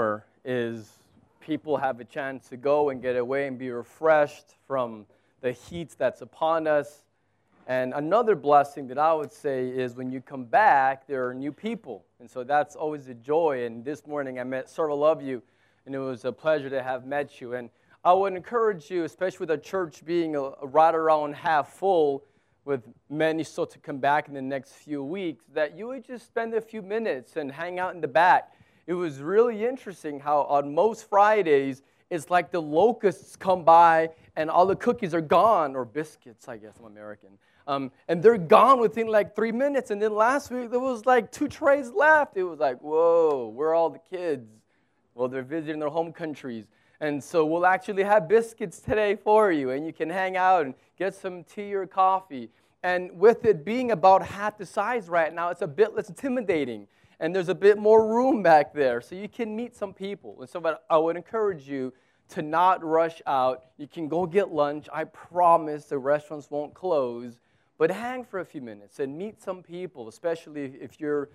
summer is people have a chance to go and get away and be refreshed from the heat that's upon us. And another blessing that I would say is when you come back, there are new people. And so that's always a joy. And this morning I met several of you, and it was a pleasure to have met you. And I would encourage you, especially with the church being a right around half full, with many still to come back in the next few weeks, that you would just spend a few minutes and hang out in the back. It was really interesting how on most Fridays, it's like the locusts come by and all the cookies are gone, or biscuits, I guess I'm American. Um, and they're gone within like three minutes. And then last week, there was like two trays left. It was like, whoa, where are all the kids? Well, they're visiting their home countries. And so we'll actually have biscuits today for you, and you can hang out and get some tea or coffee. And with it being about half the size right now, it's a bit less intimidating. And there's a bit more room back there, so you can meet some people. And so I would encourage you to not rush out. You can go get lunch. I promise the restaurants won't close. But hang for a few minutes and meet some people, especially if you're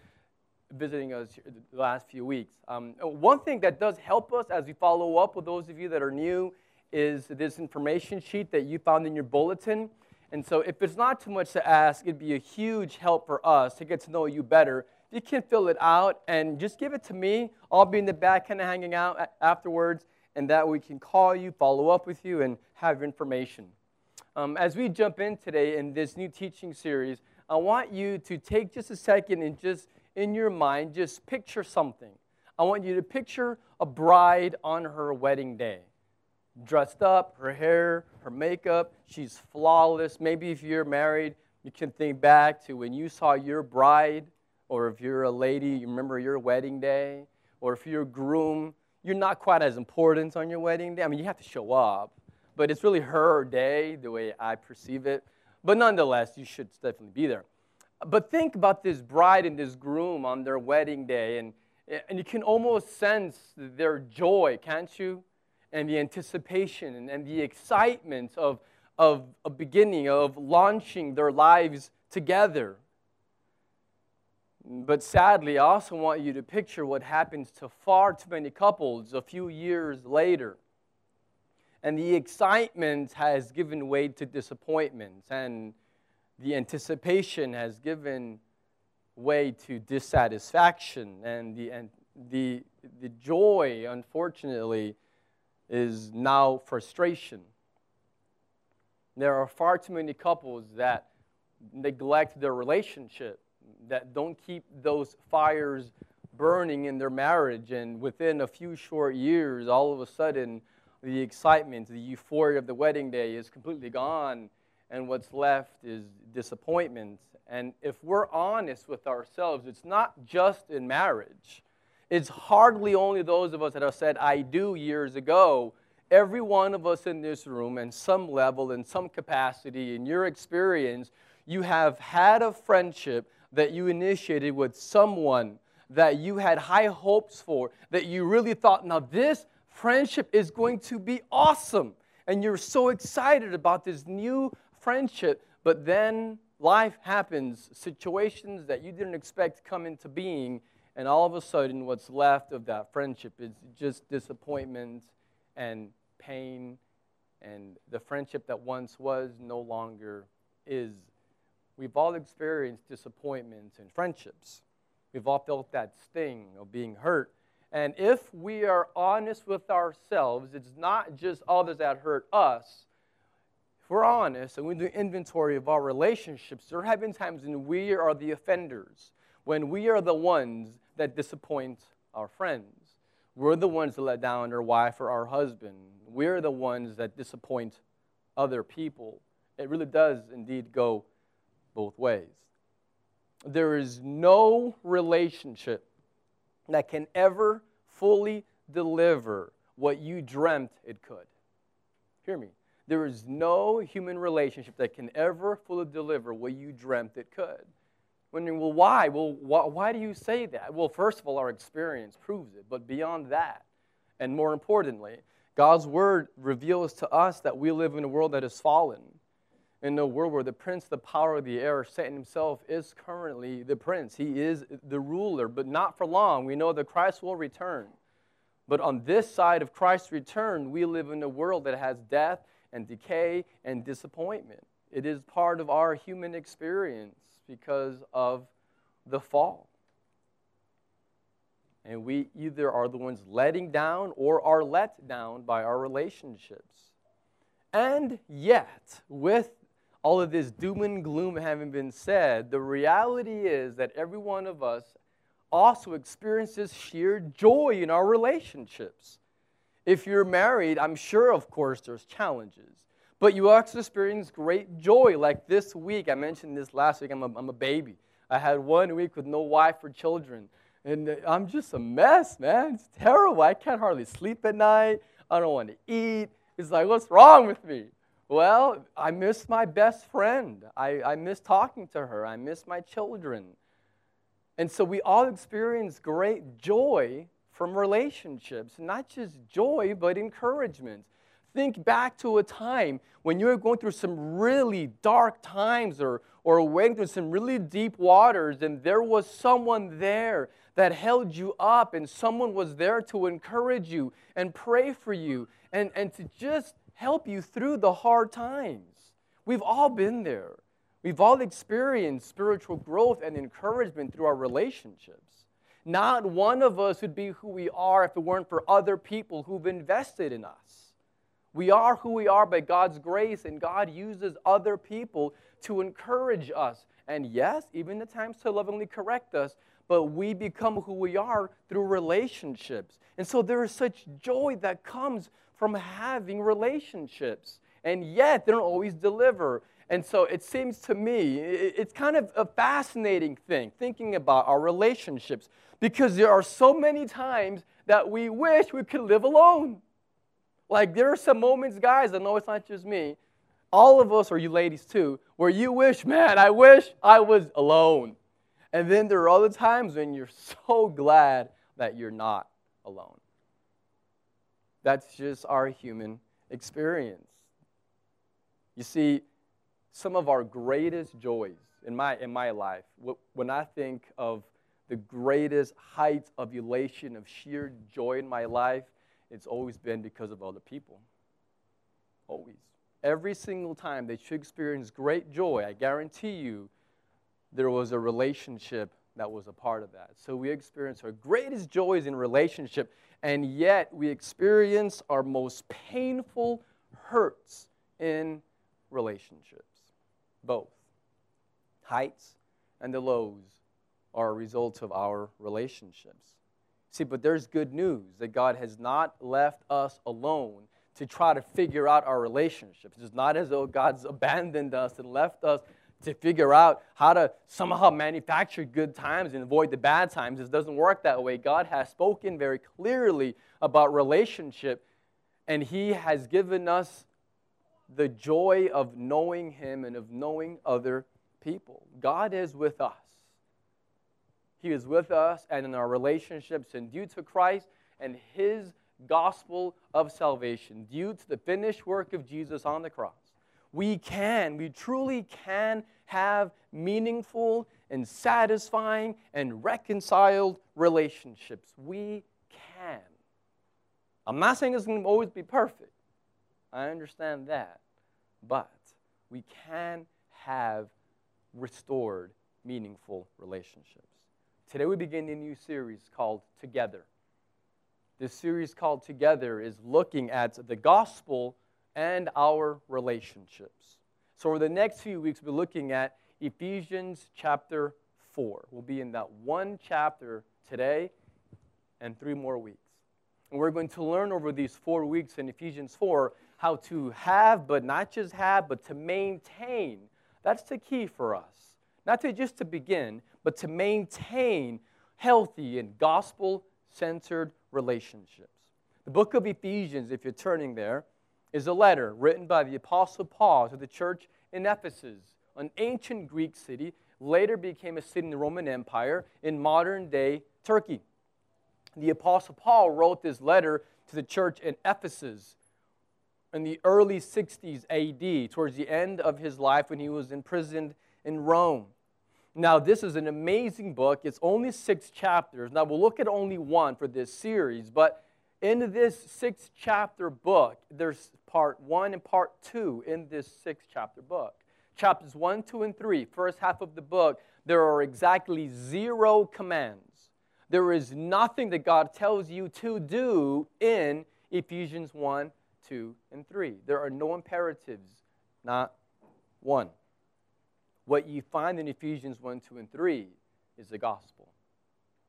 visiting us the last few weeks. Um, one thing that does help us as we follow up with those of you that are new is this information sheet that you found in your bulletin. And so, if it's not too much to ask, it'd be a huge help for us to get to know you better. You can fill it out and just give it to me. I'll be in the back, kind of hanging out afterwards, and that we can call you, follow up with you, and have information. Um, as we jump in today in this new teaching series, I want you to take just a second and just in your mind, just picture something. I want you to picture a bride on her wedding day. Dressed up, her hair, her makeup, she's flawless. Maybe if you're married, you can think back to when you saw your bride, or if you're a lady, you remember your wedding day, or if you're a groom, you're not quite as important on your wedding day. I mean, you have to show up, but it's really her day, the way I perceive it. But nonetheless, you should definitely be there. But think about this bride and this groom on their wedding day, and, and you can almost sense their joy, can't you? And the anticipation and, and the excitement of, of a beginning, of launching their lives together. But sadly, I also want you to picture what happens to far too many couples a few years later. And the excitement has given way to disappointments and the anticipation has given way to dissatisfaction, and the, and the, the joy, unfortunately, is now frustration. There are far too many couples that neglect their relationship, that don't keep those fires burning in their marriage, and within a few short years, all of a sudden, the excitement, the euphoria of the wedding day is completely gone, and what's left is disappointment. And if we're honest with ourselves, it's not just in marriage. It's hardly only those of us that have said, I do years ago. Every one of us in this room, in some level, in some capacity, in your experience, you have had a friendship that you initiated with someone that you had high hopes for, that you really thought, now this friendship is going to be awesome. And you're so excited about this new friendship, but then life happens, situations that you didn't expect come into being, and all of a sudden, what's left of that friendship is just disappointment and pain, and the friendship that once was no longer is. We've all experienced disappointments in friendships. We've all felt that sting of being hurt. And if we are honest with ourselves, it's not just others that hurt us, if we're honest and we do inventory of our relationships, there have been times when we are the offenders, when we are the ones that disappoint our friends. We're the ones that let down our wife or our husband. We're the ones that disappoint other people. It really does indeed go both ways. There is no relationship that can ever fully deliver what you dreamt it could. Hear me. There is no human relationship that can ever fully deliver what you dreamt it could. Wondering, well, why? Well, why, why do you say that? Well, first of all, our experience proves it. But beyond that, and more importantly, God's word reveals to us that we live in a world that is fallen. In a world where the prince, the power of the air, Satan himself, is currently the prince. He is the ruler, but not for long. We know that Christ will return. But on this side of Christ's return, we live in a world that has death and decay and disappointment. It is part of our human experience because of the fall. And we either are the ones letting down or are let down by our relationships. And yet, with all of this doom and gloom having been said, the reality is that every one of us also experiences sheer joy in our relationships. If you're married, I'm sure, of course, there's challenges. But you also experience great joy. Like this week, I mentioned this last week, I'm a, I'm a baby. I had one week with no wife or children. And I'm just a mess, man. It's terrible. I can't hardly sleep at night. I don't want to eat. It's like, what's wrong with me? Well, I miss my best friend. I, I miss talking to her. I miss my children. And so we all experience great joy from relationships, not just joy, but encouragement. Think back to a time when you were going through some really dark times or, or wading through some really deep waters, and there was someone there that held you up, and someone was there to encourage you and pray for you and, and to just help you through the hard times. We've all been there. We've all experienced spiritual growth and encouragement through our relationships. Not one of us would be who we are if it weren't for other people who've invested in us. We are who we are by God's grace, and God uses other people to encourage us. And yes, even at times to lovingly correct us, but we become who we are through relationships. And so there is such joy that comes from having relationships. And yet, they don't always deliver. And so it seems to me, it's kind of a fascinating thing thinking about our relationships because there are so many times that we wish we could live alone. Like there are some moments, guys, I know it's not just me, all of us, or you ladies too, where you wish, man, I wish I was alone. And then there are other times when you're so glad that you're not alone. That's just our human experience. You see, some of our greatest joys in my, in my life, when I think of the greatest heights of elation, of sheer joy in my life, it's always been because of other people. Always. Every single time that you experience great joy, I guarantee you, there was a relationship that was a part of that. So we experience our greatest joys in relationship, and yet we experience our most painful hurts in relationships. Both. Heights and the lows are a result of our relationships. See, but there's good news that God has not left us alone to try to figure out our relationships. It's not as though God's abandoned us and left us to figure out how to somehow manufacture good times and avoid the bad times. It doesn't work that way. God has spoken very clearly about relationship, and He has given us the joy of knowing Him and of knowing other people. God is with us. He is with us and in our relationships, and due to Christ and His gospel of salvation, due to the finished work of Jesus on the cross, we can, we truly can have meaningful and satisfying and reconciled relationships. We can. I'm not saying it's going to always be perfect. I understand that. But we can have restored, meaningful relationships. Today we begin a new series called Together. This series called Together is looking at the gospel and our relationships. So, over the next few weeks, we'll be looking at Ephesians chapter 4. We'll be in that one chapter today and three more weeks. And we're going to learn over these four weeks in Ephesians 4 how to have, but not just have, but to maintain. That's the key for us. Not to just to begin, but to maintain healthy and gospel centered relationships. The book of Ephesians, if you're turning there, is a letter written by the Apostle Paul to the church in Ephesus, an ancient Greek city, later became a city in the Roman Empire in modern day Turkey. The Apostle Paul wrote this letter to the church in Ephesus in the early 60s AD, towards the end of his life when he was imprisoned in Rome. Now, this is an amazing book. It's only six chapters. Now, we'll look at only one for this series, but in this six chapter book, there's part one and part two in this six chapter book. Chapters one, two, and three, first half of the book, there are exactly zero commands. There is nothing that God tells you to do in Ephesians 1, 2, and 3. There are no imperatives, not one. What you find in Ephesians 1, 2, and 3 is the gospel.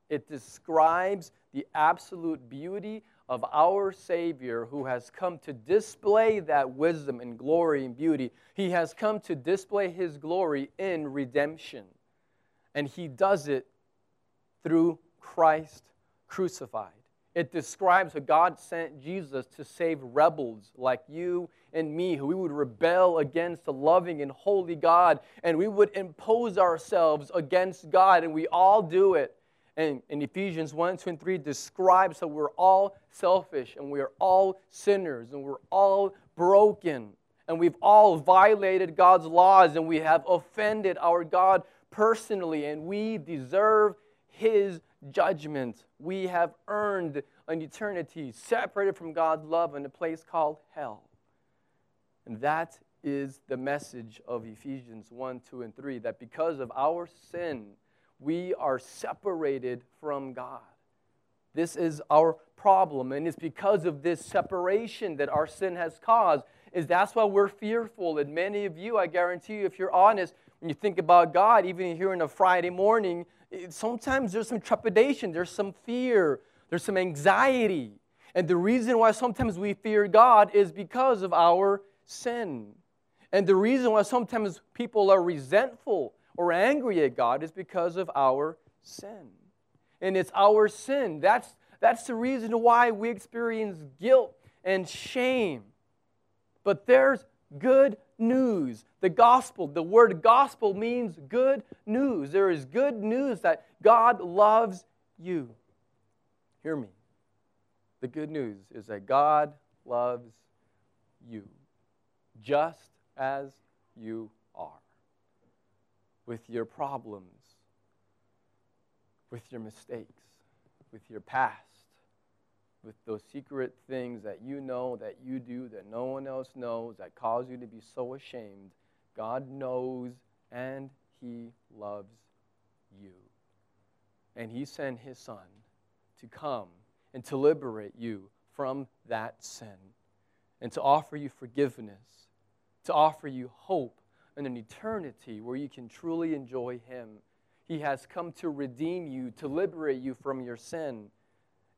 It describes the absolute beauty of our Savior who has come to display that wisdom and glory and beauty. He has come to display His glory in redemption. And He does it through Christ crucified. It describes how God sent Jesus to save rebels like you and me, who we would rebel against the loving and holy God, and we would impose ourselves against God, and we all do it. And in Ephesians 1, 2, and 3 describes how we're all selfish and we're all sinners and we're all broken and we've all violated God's laws and we have offended our God personally and we deserve His judgment. We have earned an eternity separated from God's love in a place called hell. And that is the message of Ephesians 1, 2, and 3 that because of our sin, we are separated from God. This is our problem, and it's because of this separation that our sin has caused. Is that's why we're fearful. And many of you, I guarantee you, if you're honest, when you think about God, even here on a Friday morning, eh, sometimes there's some trepidation, there's some fear, there's some anxiety. And the reason why sometimes we fear God is because of our sin. And the reason why sometimes people are resentful or angry at God is because of our sin. And it's our sin. That's, that's the reason why we experience guilt and shame. But there's good news. The gospel, the word gospel means good news. There is good news that God loves you. Hear me. The good news is that God loves you just as you are with your problems, with your mistakes, with your past, with those secret things that you know that you do that no one else knows that cause you to be so ashamed. God knows and He loves you. And He sent His Son to come and to liberate you from that sin and to offer you forgiveness, to offer you hope and an eternity where you can truly enjoy Him. He has come to redeem you, to liberate you from your sin.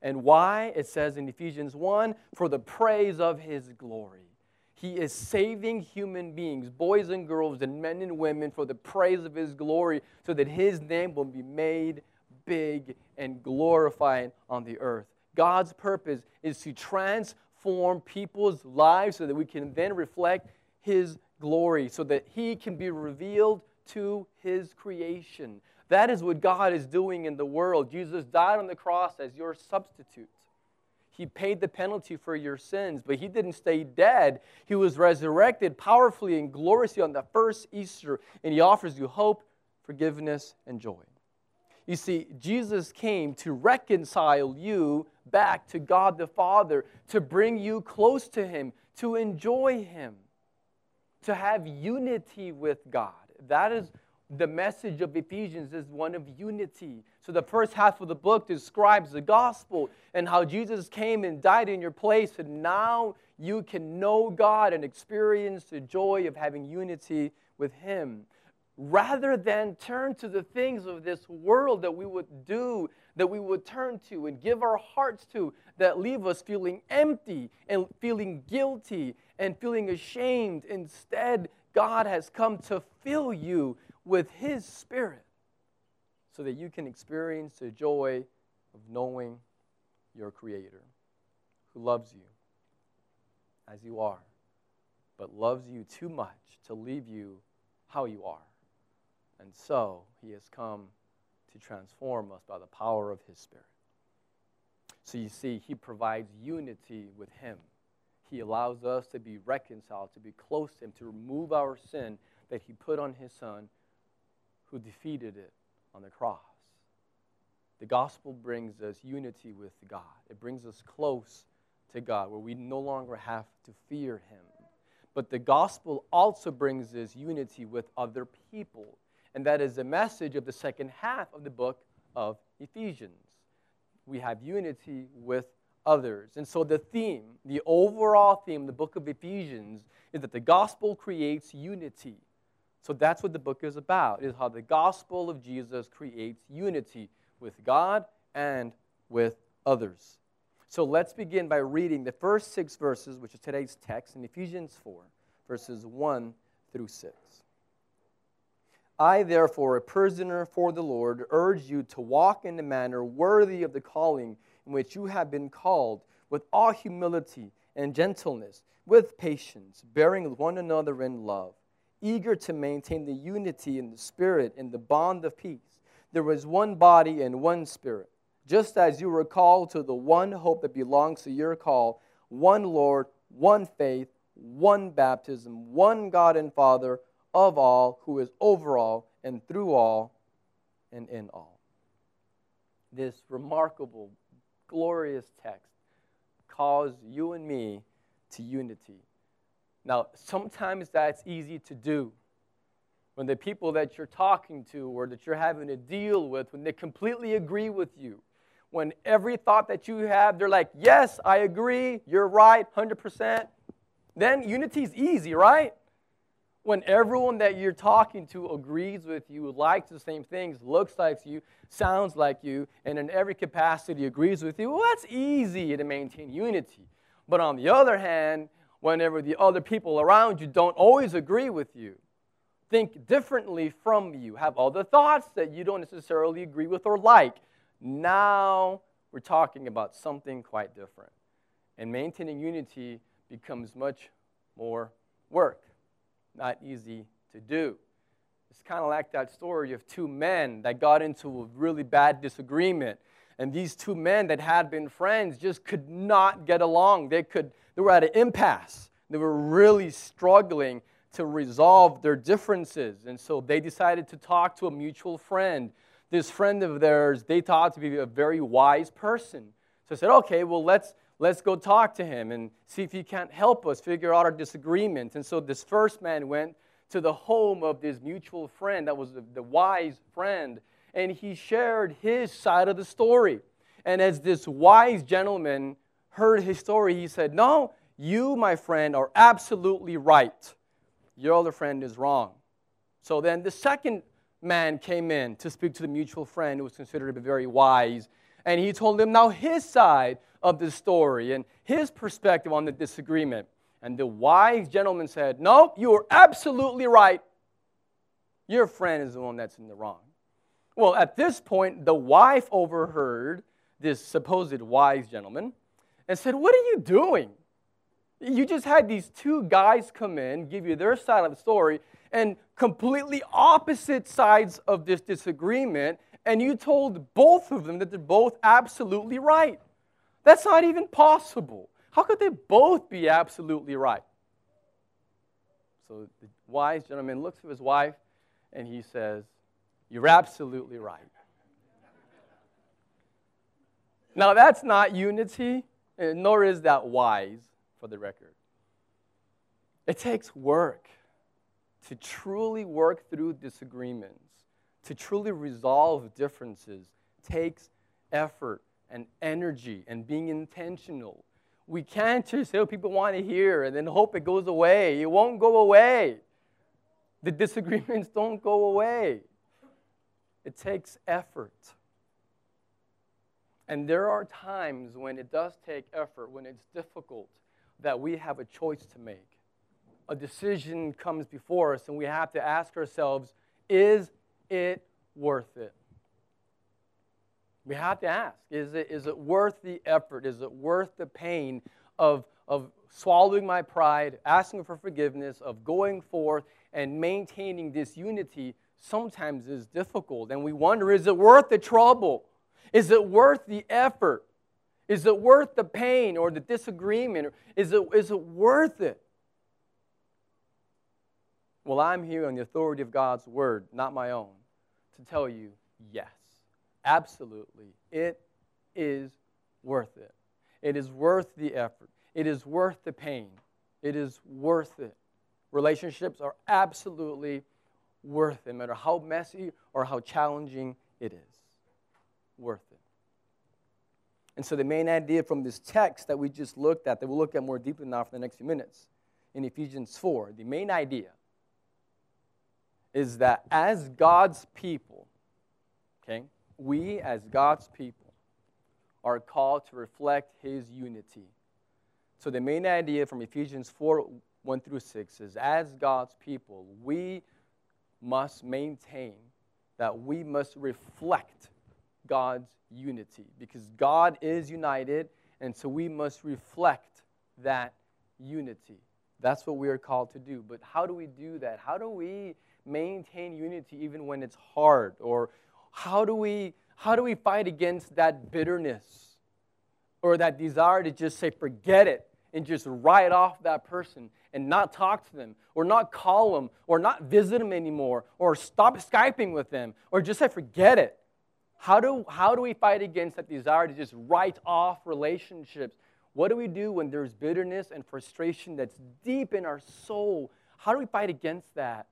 And why? It says in Ephesians 1 for the praise of His glory. He is saving human beings, boys and girls, and men and women, for the praise of His glory, so that His name will be made big and glorified on the earth. God's purpose is to transform people's lives so that we can then reflect His glory so that he can be revealed to his creation. That is what God is doing in the world. Jesus died on the cross as your substitute. He paid the penalty for your sins, but he didn't stay dead. He was resurrected powerfully and gloriously on the first Easter, and he offers you hope, forgiveness, and joy. You see, Jesus came to reconcile you back to God the Father, to bring you close to him, to enjoy him to have unity with God. That is the message of Ephesians is one of unity. So the first half of the book describes the gospel and how Jesus came and died in your place and now you can know God and experience the joy of having unity with him. Rather than turn to the things of this world that we would do, that we would turn to and give our hearts to, that leave us feeling empty and feeling guilty and feeling ashamed. Instead, God has come to fill you with His Spirit so that you can experience the joy of knowing your Creator who loves you as you are, but loves you too much to leave you how you are. And so He has come to transform us by the power of His Spirit. So you see, He provides unity with Him he allows us to be reconciled, to be close to Him, to remove our sin that He put on His Son, who defeated it on the cross. The gospel brings us unity with God, it brings us close to God, where we no longer have to fear Him. But the gospel also brings us unity with other people. And that is the message of the second half of the book of Ephesians. We have unity with others. And so the theme, the overall theme, the book of Ephesians, is that the gospel creates unity. So that's what the book is about, is how the gospel of Jesus creates unity with God and with others. So let's begin by reading the first six verses, which is today's text in Ephesians 4, verses 1 through 6. I, therefore, a prisoner for the Lord, urge you to walk in a manner worthy of the calling in which you have been called, with all humility and gentleness, with patience, bearing one another in love, eager to maintain the unity in the Spirit and the bond of peace. There is one body and one Spirit, just as you were called to the one hope that belongs to your call, one Lord, one faith, one baptism, one God and Father of all, who is over all and through all and in all. This remarkable glorious text calls you and me to unity. Now, sometimes that's easy to do. When the people that you're talking to or that you're having to deal with, when they completely agree with you, when every thought that you have, they're like, yes, I agree, you're right, 100%, then unity is easy, right? When everyone that you're talking to agrees with you, likes the same things, looks like you, sounds like you, and in every capacity agrees with you, well, that's easy to maintain unity. But on the other hand, whenever the other people around you don't always agree with you, think differently from you, have other thoughts that you don't necessarily agree with or like, now we're talking about something quite different. And maintaining unity becomes much more work not easy to do. It's kind of like that story of two men that got into a really bad disagreement. And these two men that had been friends just could not get along. They, could, they were at an impasse. They were really struggling to resolve their differences. And so they decided to talk to a mutual friend. This friend of theirs, they thought to be a very wise person. So I said, okay, well, let's, let's go talk to him and see if he can't help us figure out our disagreements. And so this first man went to the home of this mutual friend that was the wise friend, and he shared his side of the story. And as this wise gentleman heard his story, he said, No, you, my friend, are absolutely right. Your other friend is wrong. So then the second man came in to speak to the mutual friend who was considered to be very wise and he told them now his side of the story and his perspective on the disagreement. And the wise gentleman said, No, you are absolutely right. Your friend is the one that's in the wrong. Well, at this point, the wife overheard this supposed wise gentleman and said, What are you doing? You just had these two guys come in, give you their side of the story, and completely opposite sides of this disagreement, and you told both of them that they're both absolutely right. That's not even possible. How could they both be absolutely right? So the wise gentleman looks at his wife and he says, You're absolutely right. Now, that's not unity, nor is that wise for the record. It takes work to truly work through disagreements to truly resolve differences takes effort and energy and being intentional. We can't just say what people want to hear and then hope it goes away. It won't go away. The disagreements don't go away. It takes effort. And there are times when it does take effort, when it's difficult, that we have a choice to make. A decision comes before us, and we have to ask ourselves is it worth it? We have to ask is it, is it worth the effort? Is it worth the pain of, of swallowing my pride, asking for forgiveness, of going forth and maintaining this unity? Sometimes is difficult. And we wonder is it worth the trouble? Is it worth the effort? Is it worth the pain or the disagreement? Is it, is it worth it? Well, I'm here on the authority of God's word, not my own to tell you yes, Absolutely. It is worth it. It is worth the effort. It is worth the pain. It is worth it. Relationships are absolutely worth it, no matter how messy or how challenging it is. Worth it. And so, the main idea from this text that we just looked at, that we'll look at more deeply now for the next few minutes, in Ephesians 4, the main idea is that as God's people, okay, we as God's people are called to reflect His unity. So, the main idea from Ephesians 4 1 through 6 is as God's people, we must maintain that we must reflect God's unity because God is united, and so we must reflect that unity. That's what we are called to do. But how do we do that? How do we maintain unity even when it's hard? Or how do we how do we fight against that bitterness or that desire to just say forget it and just write off that person and not talk to them or not call them or not visit them anymore or stop Skyping with them or just say forget it? How do, how do we fight against that desire to just write off relationships? What do we do when there's bitterness and frustration that's deep in our soul? How do we fight against that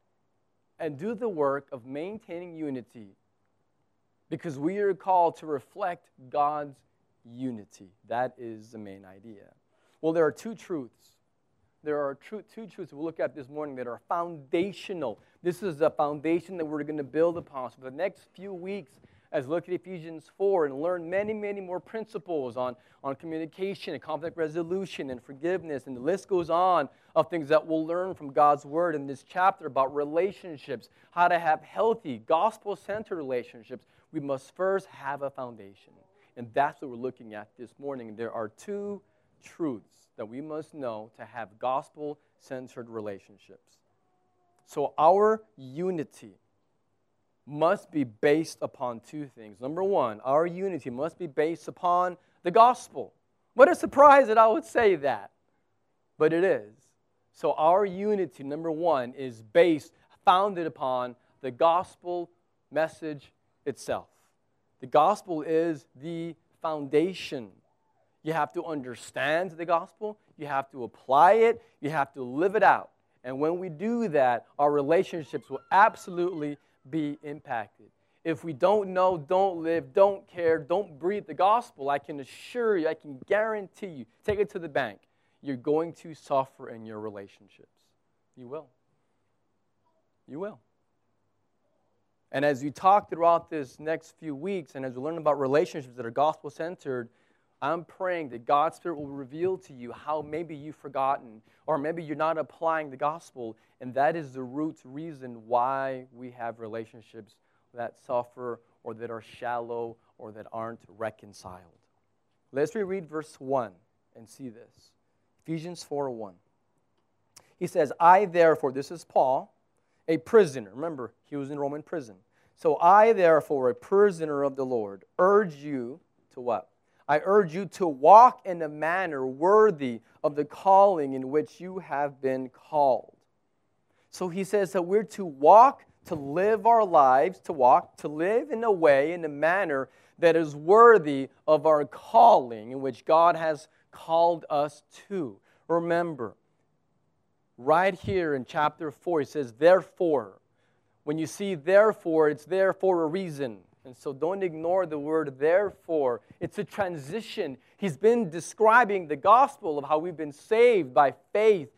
and do the work of maintaining unity? Because we are called to reflect God's unity. That is the main idea. Well, there are two truths. There are two truths we'll look at this morning that are foundational. This is the foundation that we're going to build upon. So, for the next few weeks, as we look at Ephesians 4 and learn many, many more principles on, on communication and conflict resolution and forgiveness. And the list goes on of things that we'll learn from God's Word in this chapter about relationships, how to have healthy, gospel centered relationships. We must first have a foundation. And that's what we're looking at this morning. There are two truths that we must know to have gospel centered relationships. So, our unity must be based upon two things. Number one, our unity must be based upon the gospel. What a surprise that I would say that, but it is. So, our unity, number one, is based, founded upon the gospel message itself. The gospel is the foundation. You have to understand the gospel, you have to apply it, you have to live it out. And when we do that, our relationships will absolutely be impacted. If we don't know, don't live, don't care, don't breathe the gospel, I can assure you, I can guarantee you, take it to the bank, you're going to suffer in your relationships. You will. You will. And as you talk throughout this next few weeks, and as we learn about relationships that are gospel centered, I'm praying that God's Spirit will reveal to you how maybe you've forgotten, or maybe you're not applying the gospel, and that is the root reason why we have relationships that suffer, or that are shallow, or that aren't reconciled. Let's reread verse 1 and see this. Ephesians 4 1. He says, I therefore, this is Paul, a prisoner. Remember, he was in Roman prison. So I therefore, a prisoner of the Lord, urge you to what? I urge you to walk in a manner worthy of the calling in which you have been called. So he says that we're to walk, to live our lives, to walk, to live in a way, in a manner that is worthy of our calling in which God has called us to. Remember, right here in chapter 4, he says, Therefore. When you see therefore, it's there for a reason. And so don't ignore the word therefore. It's a transition. He's been describing the gospel of how we've been saved by faith,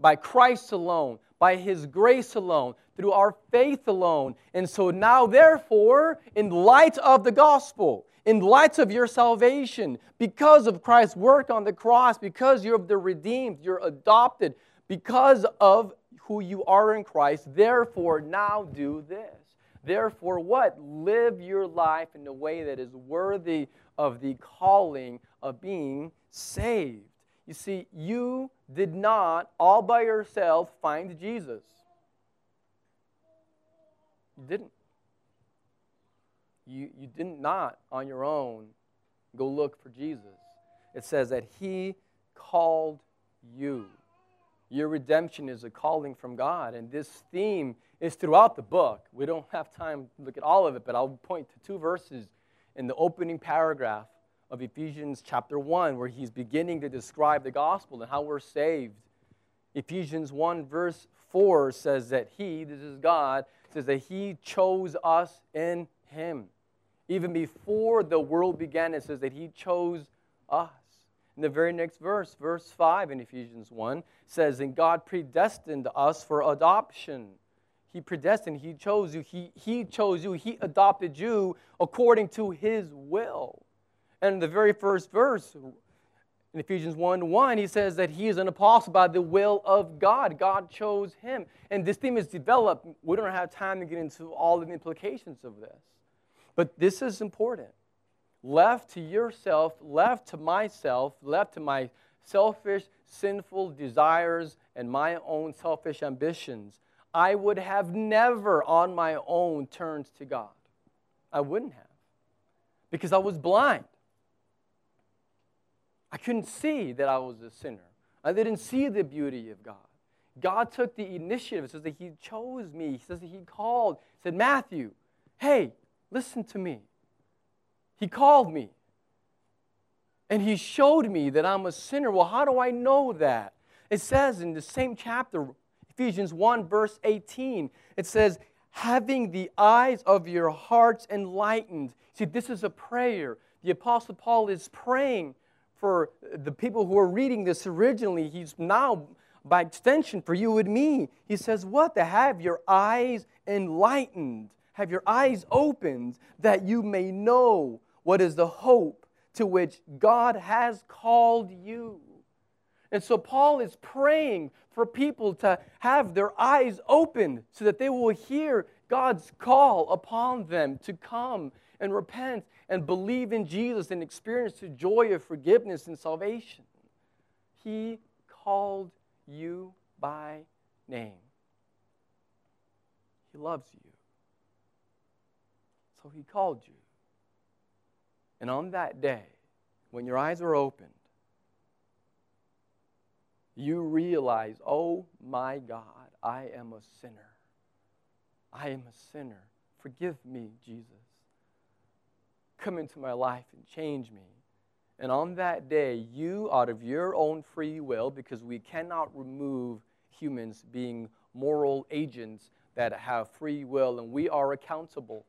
by Christ alone, by his grace alone, through our faith alone. And so now, therefore, in light of the gospel, in light of your salvation, because of Christ's work on the cross, because you're the redeemed, you're adopted, because of who you are in Christ, therefore now do this. Therefore, what? Live your life in a way that is worthy of the calling of being saved. You see, you did not all by yourself find Jesus. You didn't. You, you did not on your own go look for Jesus. It says that He called you. Your redemption is a calling from God. And this theme is throughout the book. We don't have time to look at all of it, but I'll point to two verses in the opening paragraph of Ephesians chapter 1, where he's beginning to describe the gospel and how we're saved. Ephesians 1, verse 4 says that he, this is God, says that he chose us in him. Even before the world began, it says that he chose us. In the very next verse, verse 5 in Ephesians 1, says, And God predestined us for adoption. He predestined, He chose you, He, he chose you, He adopted you according to His will. And in the very first verse, in Ephesians 1 1, he says that he is an apostle by the will of God. God chose him. And this theme is developed. We don't have time to get into all the implications of this. But this is important. Left to yourself, left to myself, left to my selfish, sinful desires and my own selfish ambitions, I would have never on my own turned to God. I wouldn't have. Because I was blind. I couldn't see that I was a sinner. I didn't see the beauty of God. God took the initiative. It says that He chose me. He says that He called. He said, Matthew, hey, listen to me. He called me. And He showed me that I'm a sinner. Well, how do I know that? It says in the same chapter, Ephesians 1, verse 18, it says, having the eyes of your hearts enlightened. See, this is a prayer. The Apostle Paul is praying for the people who are reading this originally. He's now, by extension, for you and me. He says, What? To have your eyes enlightened, have your eyes opened, that you may know what is the hope to which God has called you. And so Paul is praying for people to have their eyes opened so that they will hear God's call upon them to come and repent and believe in Jesus and experience the joy of forgiveness and salvation. He called you by name. He loves you. So he called you. And on that day, when your eyes were opened, you realize, oh my God, I am a sinner. I am a sinner. Forgive me, Jesus. Come into my life and change me. And on that day, you, out of your own free will, because we cannot remove humans being moral agents that have free will, and we are accountable.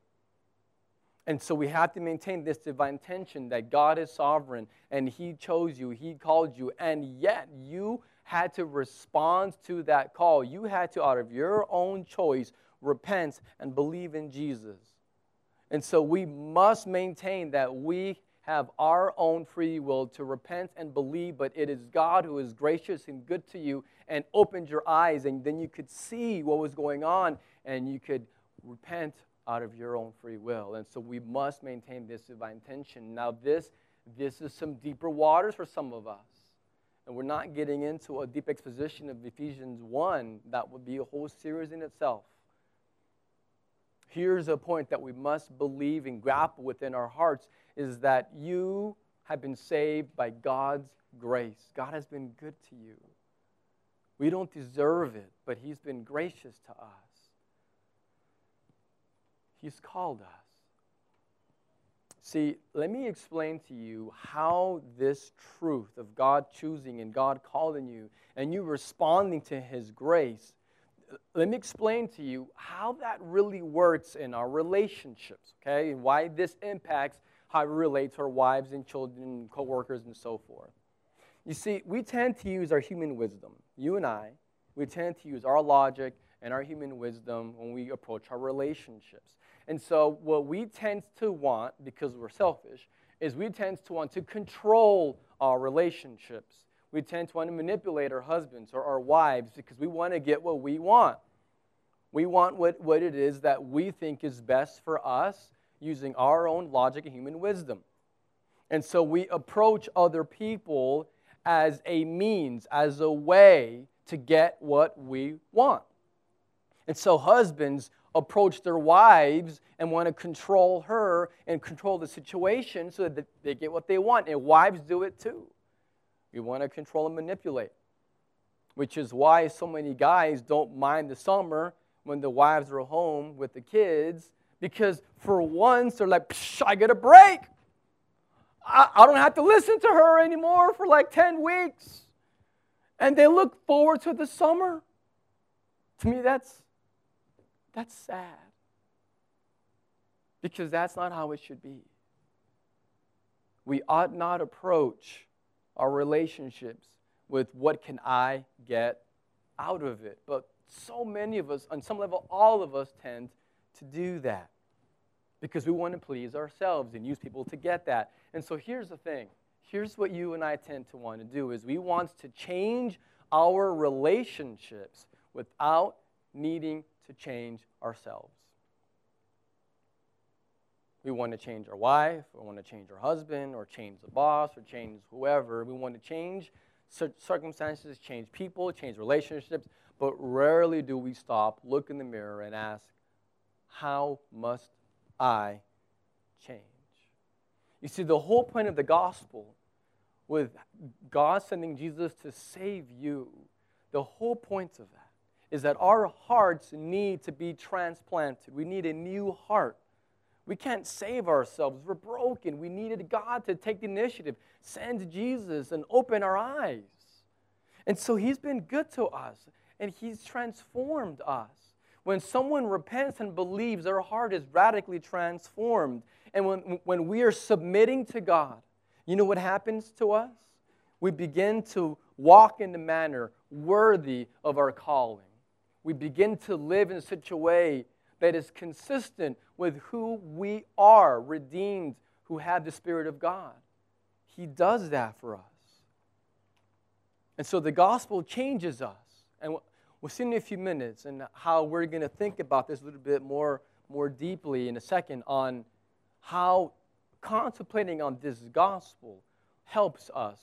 And so we have to maintain this divine tension that God is sovereign and He chose you, He called you, and yet you had to respond to that call. You had to, out of your own choice, repent and believe in Jesus. And so we must maintain that we have our own free will to repent and believe, but it is God who is gracious and good to you and opened your eyes, and then you could see what was going on and you could repent out of your own free will. And so we must maintain this divine tension. Now, this, this is some deeper waters for some of us. And we're not getting into a deep exposition of Ephesians 1. That would be a whole series in itself here's a point that we must believe and grapple within our hearts is that you have been saved by God's grace. God has been good to you. We don't deserve it, but He's been gracious to us. He's called us. See, let me explain to you how this truth of God choosing and God calling you and you responding to His grace let me explain to you how that really works in our relationships, okay, and why this impacts how we relate to our wives and children coworkers and so forth. You see, we tend to use our human wisdom. You and I, we tend to use our logic and our human wisdom when we approach our relationships. And so, what we tend to want, because we're selfish, is we tend to want to control our relationships we tend to want to manipulate our husbands or our wives because we want to get what we want. We want what, what it is that we think is best for us using our own logic and human wisdom. And so we approach other people as a means, as a way to get what we want. And so husbands approach their wives and want to control her and control the situation so that they get what they want. And wives do it too. We want to control and manipulate, which is why so many guys don't mind the summer when the wives are home with the kids Because for once, they're like, psh, I get a break. I, I don't have to listen to her anymore for like 10 weeks. And they look forward to the summer. To me, that's, that's sad. Because that's not how it should be. We ought not approach our relationships with what can I get out of it. But so many of us, on some level, all of us tend to do that because we want to please ourselves and use people to get that. And so here's the thing. Here's what you and I tend to want to do is we want to change our relationships without needing to change ourselves. We want to change our wife, or want to change our husband, or change the boss, or change whoever. We want to change circumstances, change people, change relationships, but rarely do we stop, look in the mirror, and ask, How must I change? You see, the whole point of the gospel, with God sending Jesus to save you, the whole point of that is that our hearts need to be transplanted. We need a new heart. We can't save ourselves. We're broken. We needed God to take the initiative, send Jesus, and open our eyes. And so He's been good to us, and He's transformed us. When someone repents and believes, their heart is radically transformed. And when, when we are submitting to God, you know what happens to us? We begin to walk in the manner worthy of our calling. We begin to live in such a way that is consistent with who we are, redeemed, who have the Spirit of God. He does that for us. And so the gospel changes us. And we'll see in a few minutes and how we're going to think about this a little bit more, more deeply in a second on how contemplating on this gospel helps us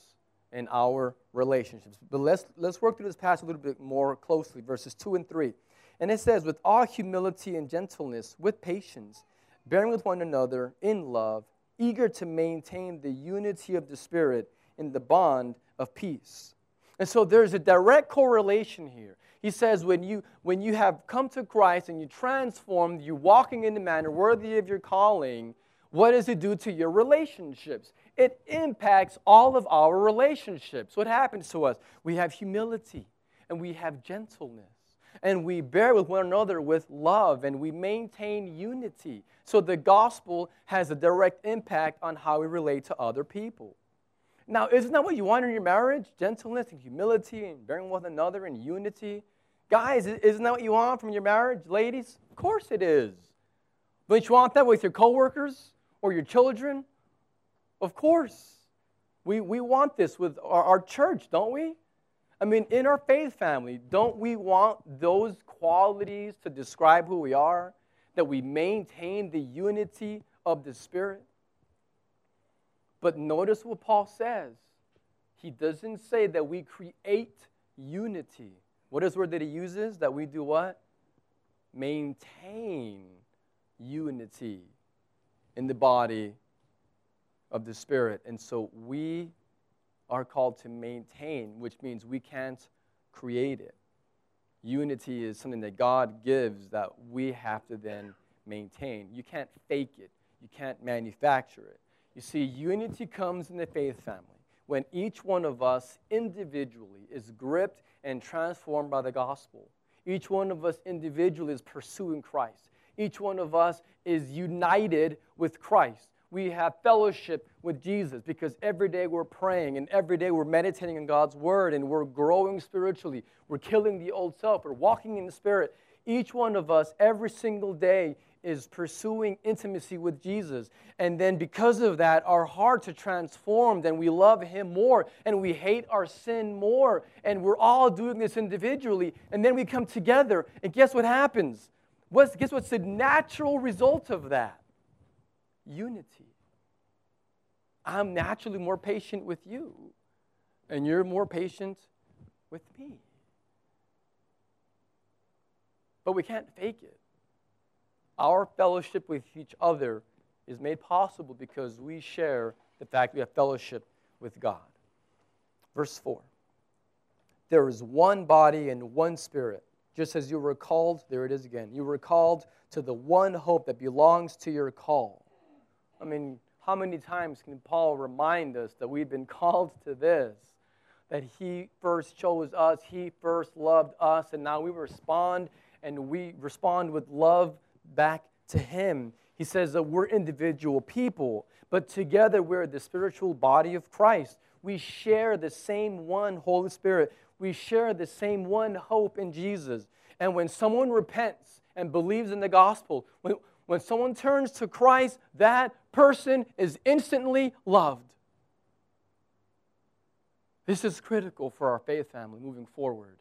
in our relationships. But let's, let's work through this passage a little bit more closely, verses 2 and 3. And it says, with all humility and gentleness, with patience, bearing with one another in love, eager to maintain the unity of the Spirit in the bond of peace. And so there's a direct correlation here. He says, when you, when you have come to Christ and you transformed, you're walking in the manner worthy of your calling, what does it do to your relationships? It impacts all of our relationships. What happens to us? We have humility and we have gentleness and we bear with one another with love and we maintain unity. So the gospel has a direct impact on how we relate to other people. Now, isn't that what you want in your marriage? Gentleness and humility and bearing with one another and unity? Guys, isn't that what you want from your marriage? Ladies, of course it is. Don't you want that with your coworkers or your children? Of course. We, we want this with our, our church, don't we? I mean, in our faith family, don't we want those qualities to describe who we are? That we maintain the unity of the Spirit? But notice what Paul says. He doesn't say that we create unity. What is the word that he uses? That we do what? Maintain unity in the body of the Spirit. And so we are called to maintain, which means we can't create it. Unity is something that God gives that we have to then maintain. You can't fake it, you can't manufacture it. You see, unity comes in the faith family when each one of us individually is gripped and transformed by the gospel. Each one of us individually is pursuing Christ. Each one of us is united with Christ we have fellowship with Jesus because every day we're praying and every day we're meditating on God's word and we're growing spiritually. We're killing the old self. We're walking in the spirit. Each one of us, every single day, is pursuing intimacy with Jesus. And then because of that, our hearts are transformed and we love Him more and we hate our sin more. And we're all doing this individually. And then we come together. And guess what happens? What's, guess what's the natural result of that? Unity. I'm naturally more patient with you, and you're more patient with me. But we can't fake it. Our fellowship with each other is made possible because we share the fact we have fellowship with God. Verse 4 There is one body and one spirit, just as you were called, there it is again, you were called to the one hope that belongs to your call. I mean, how many times can Paul remind us that we've been called to this? That he first chose us, he first loved us, and now we respond and we respond with love back to him. He says that we're individual people, but together we're the spiritual body of Christ. We share the same one Holy Spirit. We share the same one hope in Jesus. And when someone repents and believes in the gospel, when, when someone turns to Christ, that person is instantly loved. This is critical for our faith family moving forward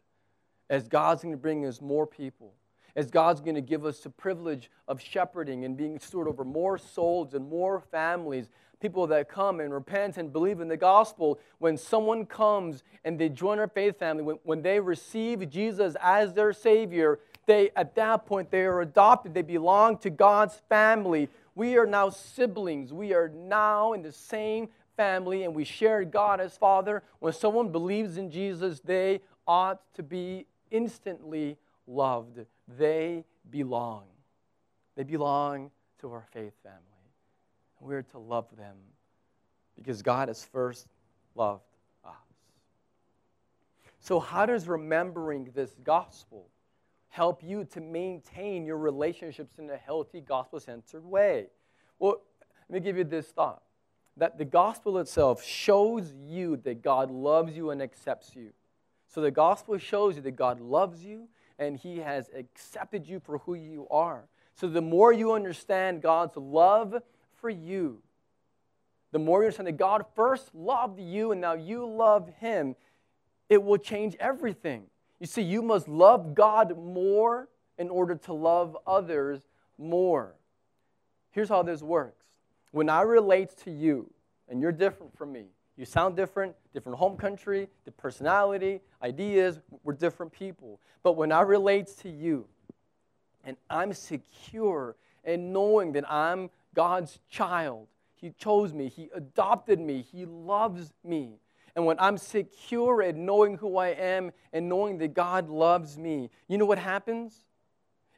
as God's going to bring us more people as God's going to give us the privilege of shepherding and being steward over more souls and more families, people that come and repent and believe in the gospel, when someone comes and they join our faith family, when, when they receive Jesus as their Savior, they at that point they are adopted, they belong to God's family. We are now siblings. We are now in the same family and we share God as Father. When someone believes in Jesus, they ought to be instantly loved. They belong. They belong to our faith family. We're to love them because God has first loved us. So, how does remembering this gospel help you to maintain your relationships in a healthy, gospel centered way? Well, let me give you this thought that the gospel itself shows you that God loves you and accepts you. So the gospel shows you that God loves you and He has accepted you for who you are. So the more you understand God's love for you, the more you understand that God first loved you and now you love Him, it will change everything. You see, you must love God more in order to love others more. Here's how this works when I relate to you, and you're different from me, you sound different, different home country, the personality, ideas, we're different people. But when I relate to you and I'm secure in knowing that I'm God's child, He chose me, He adopted me, He loves me. And when I'm secure in knowing who I am and knowing that God loves me, you know what happens?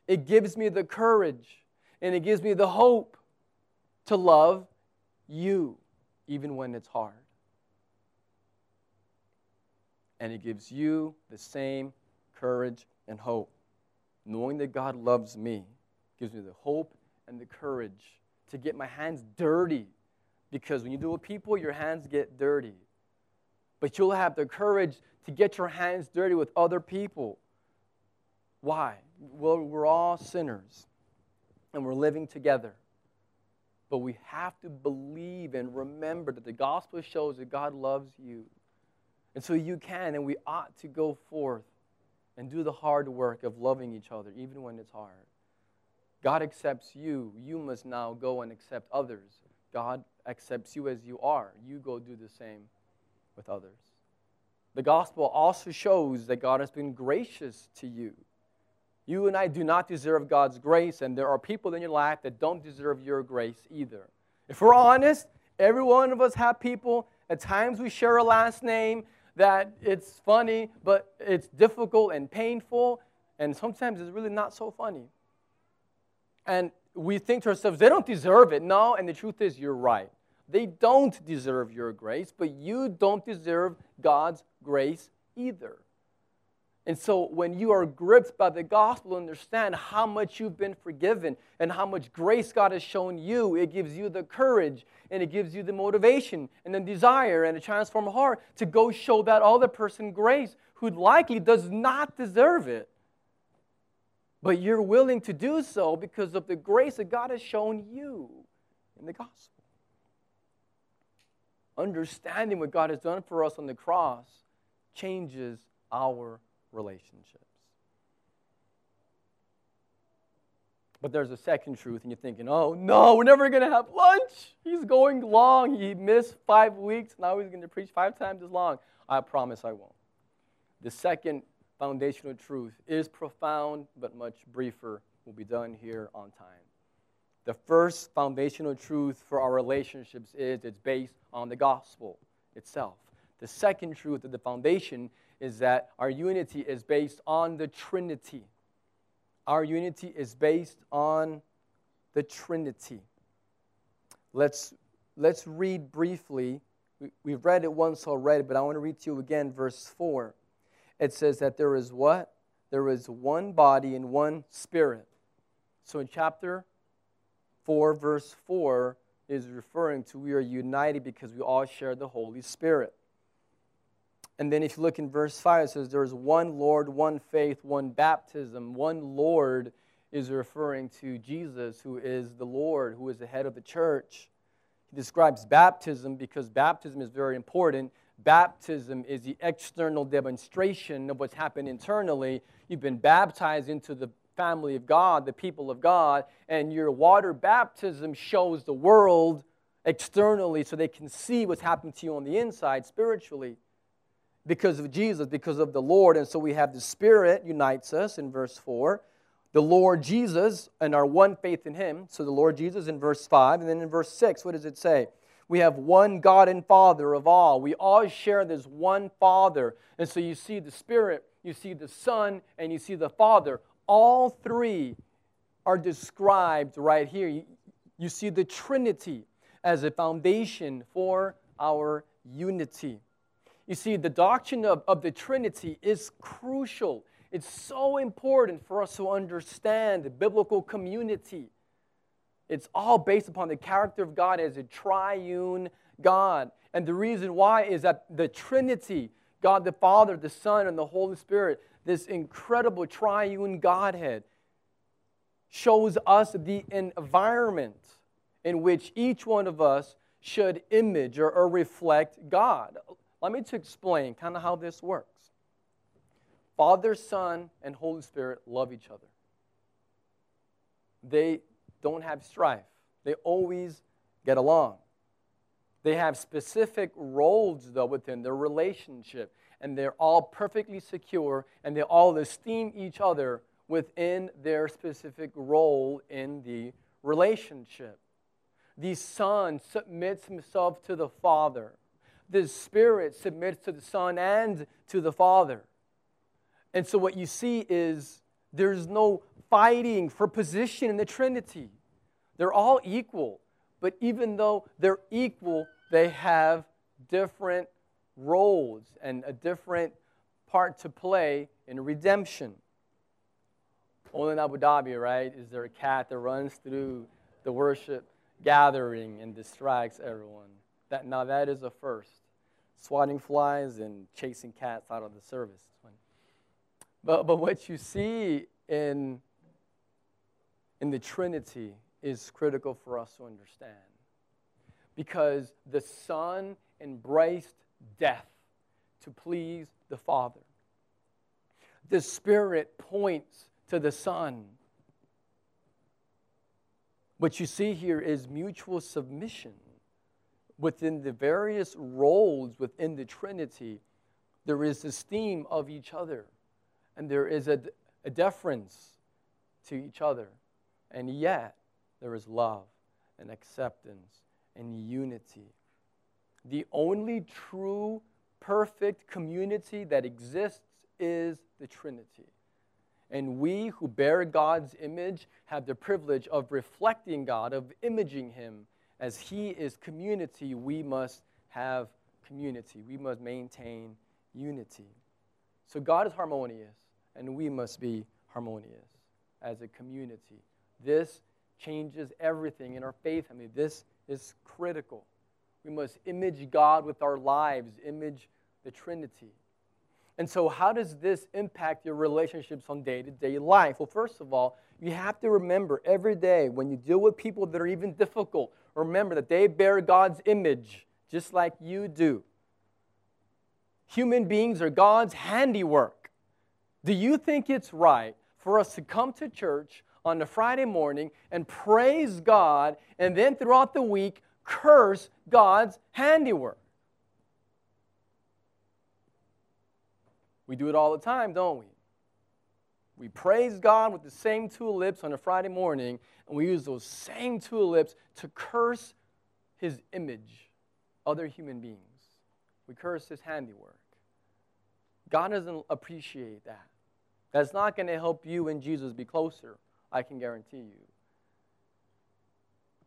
It gives me the courage and it gives me the hope to love you, even when it's hard and it gives you the same courage and hope. Knowing that God loves me gives me the hope and the courage to get my hands dirty because when you do with people, your hands get dirty. But you'll have the courage to get your hands dirty with other people. Why? Well, we're all sinners and we're living together. But we have to believe and remember that the gospel shows that God loves you. And so you can, and we ought to go forth and do the hard work of loving each other, even when it's hard. God accepts you. You must now go and accept others. God accepts you as you are. You go do the same with others. The gospel also shows that God has been gracious to you. You and I do not deserve God's grace, and there are people in your life that don't deserve your grace either. If we're honest, every one of us have people. At times we share a last name, that it's funny, but it's difficult and painful, and sometimes it's really not so funny. And we think to ourselves, they don't deserve it. No, and the truth is, you're right. They don't deserve your grace, but you don't deserve God's grace either. And so when you are gripped by the gospel, understand how much you've been forgiven and how much grace God has shown you, it gives you the courage and it gives you the motivation and the desire and a transformed heart to go show that other person grace who likely does not deserve it. But you're willing to do so because of the grace that God has shown you in the gospel. Understanding what God has done for us on the cross changes our relationships. But there's a second truth, and you're thinking, oh no, we're never going to have lunch. He's going long. He missed five weeks. Now he's going to preach five times as long. I promise I won't. The second foundational truth is profound, but much briefer. Will be done here on time. The first foundational truth for our relationships is it's based on the gospel itself. The second truth of the foundation is that our unity is based on the Trinity. Our unity is based on the Trinity. Let's, let's read briefly. We, we've read it once already, but I want to read to you again verse 4. It says that there is what? There is one body and one spirit. So in chapter 4, verse 4, is referring to we are united because we all share the Holy Spirit. And then if you look in verse 5, it says there's one Lord, one faith, one baptism. One Lord is referring to Jesus, who is the Lord, who is the head of the church. He describes baptism because baptism is very important. Baptism is the external demonstration of what's happened internally. You've been baptized into the family of God, the people of God, and your water baptism shows the world externally so they can see what's happened to you on the inside spiritually because of Jesus, because of the Lord. And so we have the Spirit unites us in verse 4, the Lord Jesus and our one faith in Him. So the Lord Jesus in verse 5. And then in verse 6, what does it say? We have one God and Father of all. We all share this one Father. And so you see the Spirit, you see the Son, and you see the Father all three are described right here. You, you see the Trinity as a foundation for our unity. You see, the doctrine of, of the Trinity is crucial. It's so important for us to understand the biblical community. It's all based upon the character of God as a triune God. And the reason why is that the Trinity, God the Father, the Son, and the Holy Spirit, this incredible triune Godhead shows us the environment in which each one of us should image or, or reflect God. Let me to explain kind of how this works. Father, Son, and Holy Spirit love each other. They don't have strife. They always get along. They have specific roles, though, within their relationship and they're all perfectly secure and they all esteem each other within their specific role in the relationship. The Son submits himself to the Father. The Spirit submits to the Son and to the Father. And so, what you see is there's no fighting for position in the Trinity. They're all equal. But even though they're equal, they have different roles and a different part to play in redemption. Only in Abu Dhabi, right, is there a cat that runs through the worship gathering and distracts everyone. That, now, that is a first. Swatting flies and chasing cats out of the service. But, but what you see in, in the Trinity is critical for us to understand. Because the Son embraced death to please the Father. The Spirit points to the Son. What you see here is mutual submission within the various roles within the Trinity. There is esteem of each other, and there is a, a deference to each other. And yet, there is love and acceptance and unity the only true, perfect community that exists is the Trinity. And we who bear God's image have the privilege of reflecting God, of imaging Him. As He is community, we must have community. We must maintain unity. So God is harmonious, and we must be harmonious as a community. This changes everything in our faith. I mean, this is critical. We must image God with our lives, image the Trinity. And so, how does this impact your relationships on day to day life? Well, first of all, you have to remember every day when you deal with people that are even difficult, remember that they bear God's image just like you do. Human beings are God's handiwork. Do you think it's right for us to come to church on a Friday morning and praise God and then throughout the week curse God's handiwork. We do it all the time, don't we? We praise God with the same two lips on a Friday morning, and we use those same two lips to curse his image, other human beings. we curse his handiwork. God doesn't appreciate that. That's not going to help you and Jesus be closer, I can guarantee you.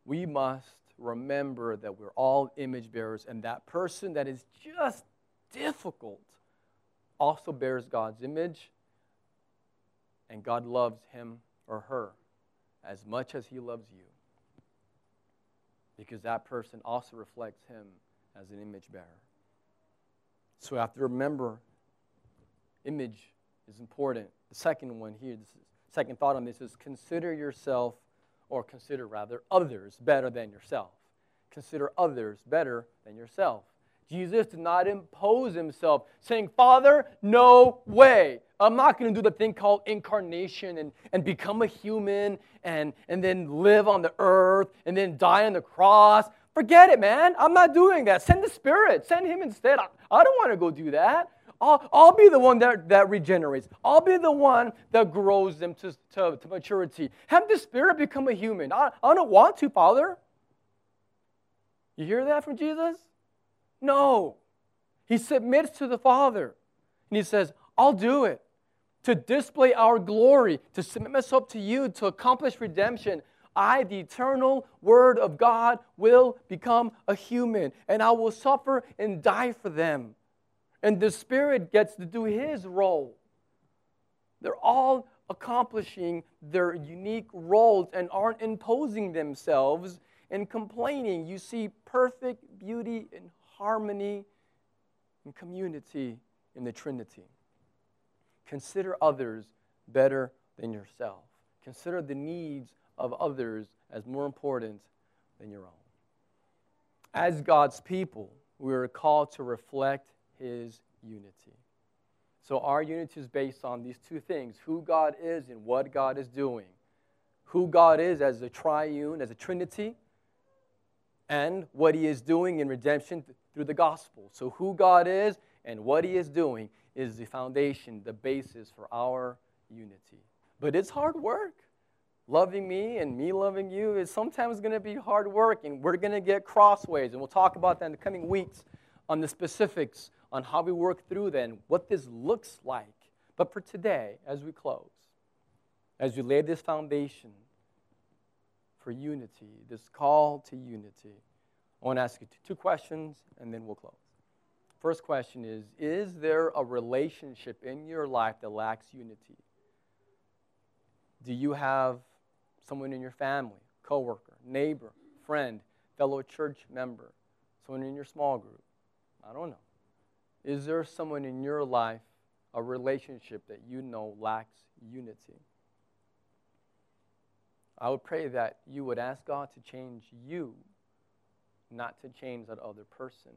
We must remember that we're all image bearers, and that person that is just difficult also bears God's image, and God loves him or her as much as he loves you. Because that person also reflects him as an image bearer. So we have to remember image is important. The second one here, this is, second thought on this is consider yourself, or consider rather others better than yourself. Consider others better than yourself. Jesus did not impose himself, saying, Father, no way. I'm not going to do the thing called incarnation and, and become a human and, and then live on the earth and then die on the cross. Forget it, man. I'm not doing that. Send the Spirit. Send Him instead. I, I don't want to go do that. I'll, I'll be the one that, that regenerates. I'll be the one that grows them to, to, to maturity. Have the Spirit become a human. I, I don't want to, Father. You hear that from Jesus? No. He submits to the Father. And he says, I'll do it. To display our glory, to submit myself to you, to accomplish redemption, I, the eternal Word of God, will become a human, and I will suffer and die for them. And the Spirit gets to do His role. They're all accomplishing their unique roles and aren't imposing themselves and complaining. You see perfect beauty and harmony and community in the Trinity. Consider others better than yourself. Consider the needs of others as more important than your own. As God's people, we are called to reflect His unity. So, our unity is based on these two things who God is and what God is doing. Who God is as a triune, as a trinity, and what He is doing in redemption through the gospel. So, who God is and what He is doing is the foundation, the basis for our unity. But it's hard work loving me and me loving you is sometimes going to be hard work and we're going to get crossways. And we'll talk about that in the coming weeks on the specifics on how we work through then, what this looks like. But for today, as we close, as we lay this foundation for unity, this call to unity, I want to ask you two questions and then we'll close. First question is Is there a relationship in your life that lacks unity? Do you have someone in your family, coworker, neighbor, friend, fellow church member, someone in your small group. I don't know. Is there someone in your life, a relationship that you know lacks unity? I would pray that you would ask God to change you, not to change that other person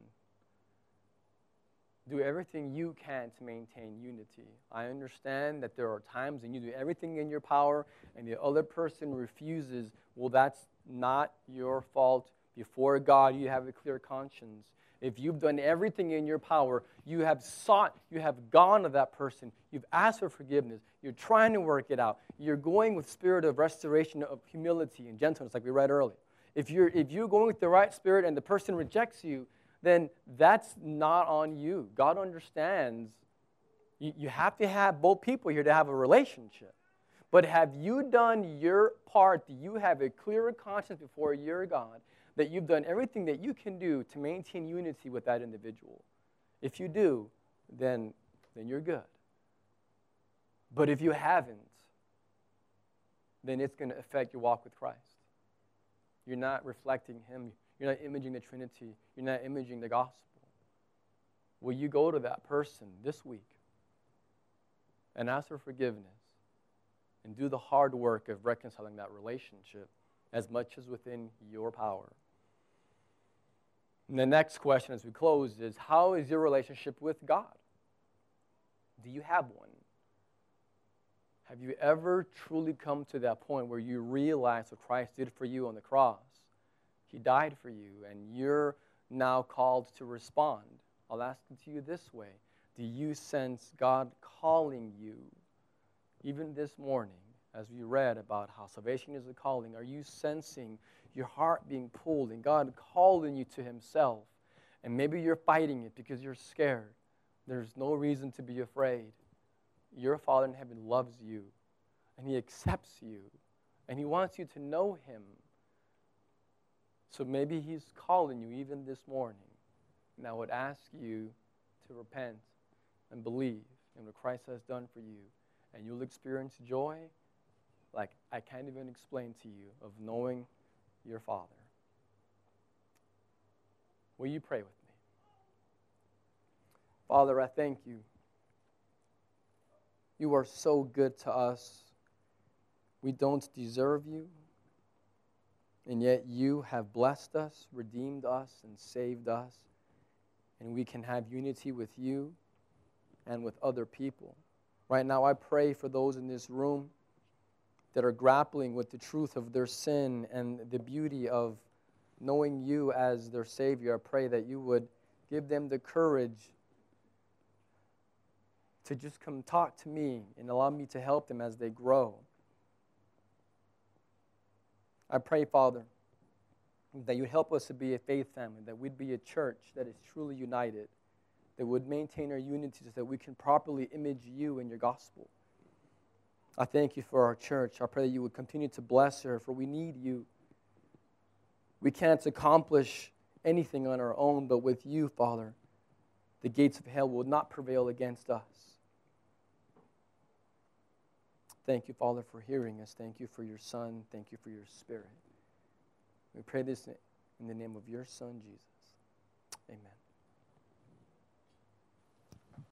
do everything you can to maintain unity. I understand that there are times when you do everything in your power and the other person refuses. Well, that's not your fault. Before God, you have a clear conscience. If you've done everything in your power, you have sought, you have gone to that person, you've asked for forgiveness, you're trying to work it out, you're going with spirit of restoration of humility and gentleness, like we read earlier. If you're, if you're going with the right spirit and the person rejects you, then that's not on you. God understands. You, you have to have both people here to have a relationship. But have you done your part? Do you have a clearer conscience before your God that you've done everything that you can do to maintain unity with that individual? If you do, then, then you're good. But if you haven't, then it's going to affect your walk with Christ. You're not reflecting Him. You're not imaging the Trinity. You're not imaging the gospel. Will you go to that person this week and ask for forgiveness and do the hard work of reconciling that relationship as much as within your power? And the next question as we close is How is your relationship with God? Do you have one? Have you ever truly come to that point where you realize what Christ did for you on the cross? He died for you, and you're now called to respond. I'll ask it to you this way Do you sense God calling you, even this morning, as we read about how salvation is a calling? Are you sensing your heart being pulled and God calling you to Himself? And maybe you're fighting it because you're scared. There's no reason to be afraid. Your Father in heaven loves you, and He accepts you, and He wants you to know Him. So maybe He's calling you even this morning. And I would ask you to repent and believe in what Christ has done for you, and you'll experience joy like I can't even explain to you of knowing your Father. Will you pray with me? Father, I thank you. You are so good to us. We don't deserve you, and yet you have blessed us, redeemed us, and saved us, and we can have unity with you and with other people. Right now, I pray for those in this room that are grappling with the truth of their sin and the beauty of knowing you as their Savior. I pray that you would give them the courage to just come talk to me and allow me to help them as they grow. I pray, Father, that you help us to be a faith family, that we'd be a church that is truly united, that would maintain our unity so that we can properly image you and your gospel. I thank you for our church. I pray that you would continue to bless her, for we need you. We can't accomplish anything on our own, but with you, Father, the gates of hell will not prevail against us. Thank you, Father, for hearing us. Thank you for your Son. Thank you for your Spirit. We pray this in the name of your Son, Jesus. Amen.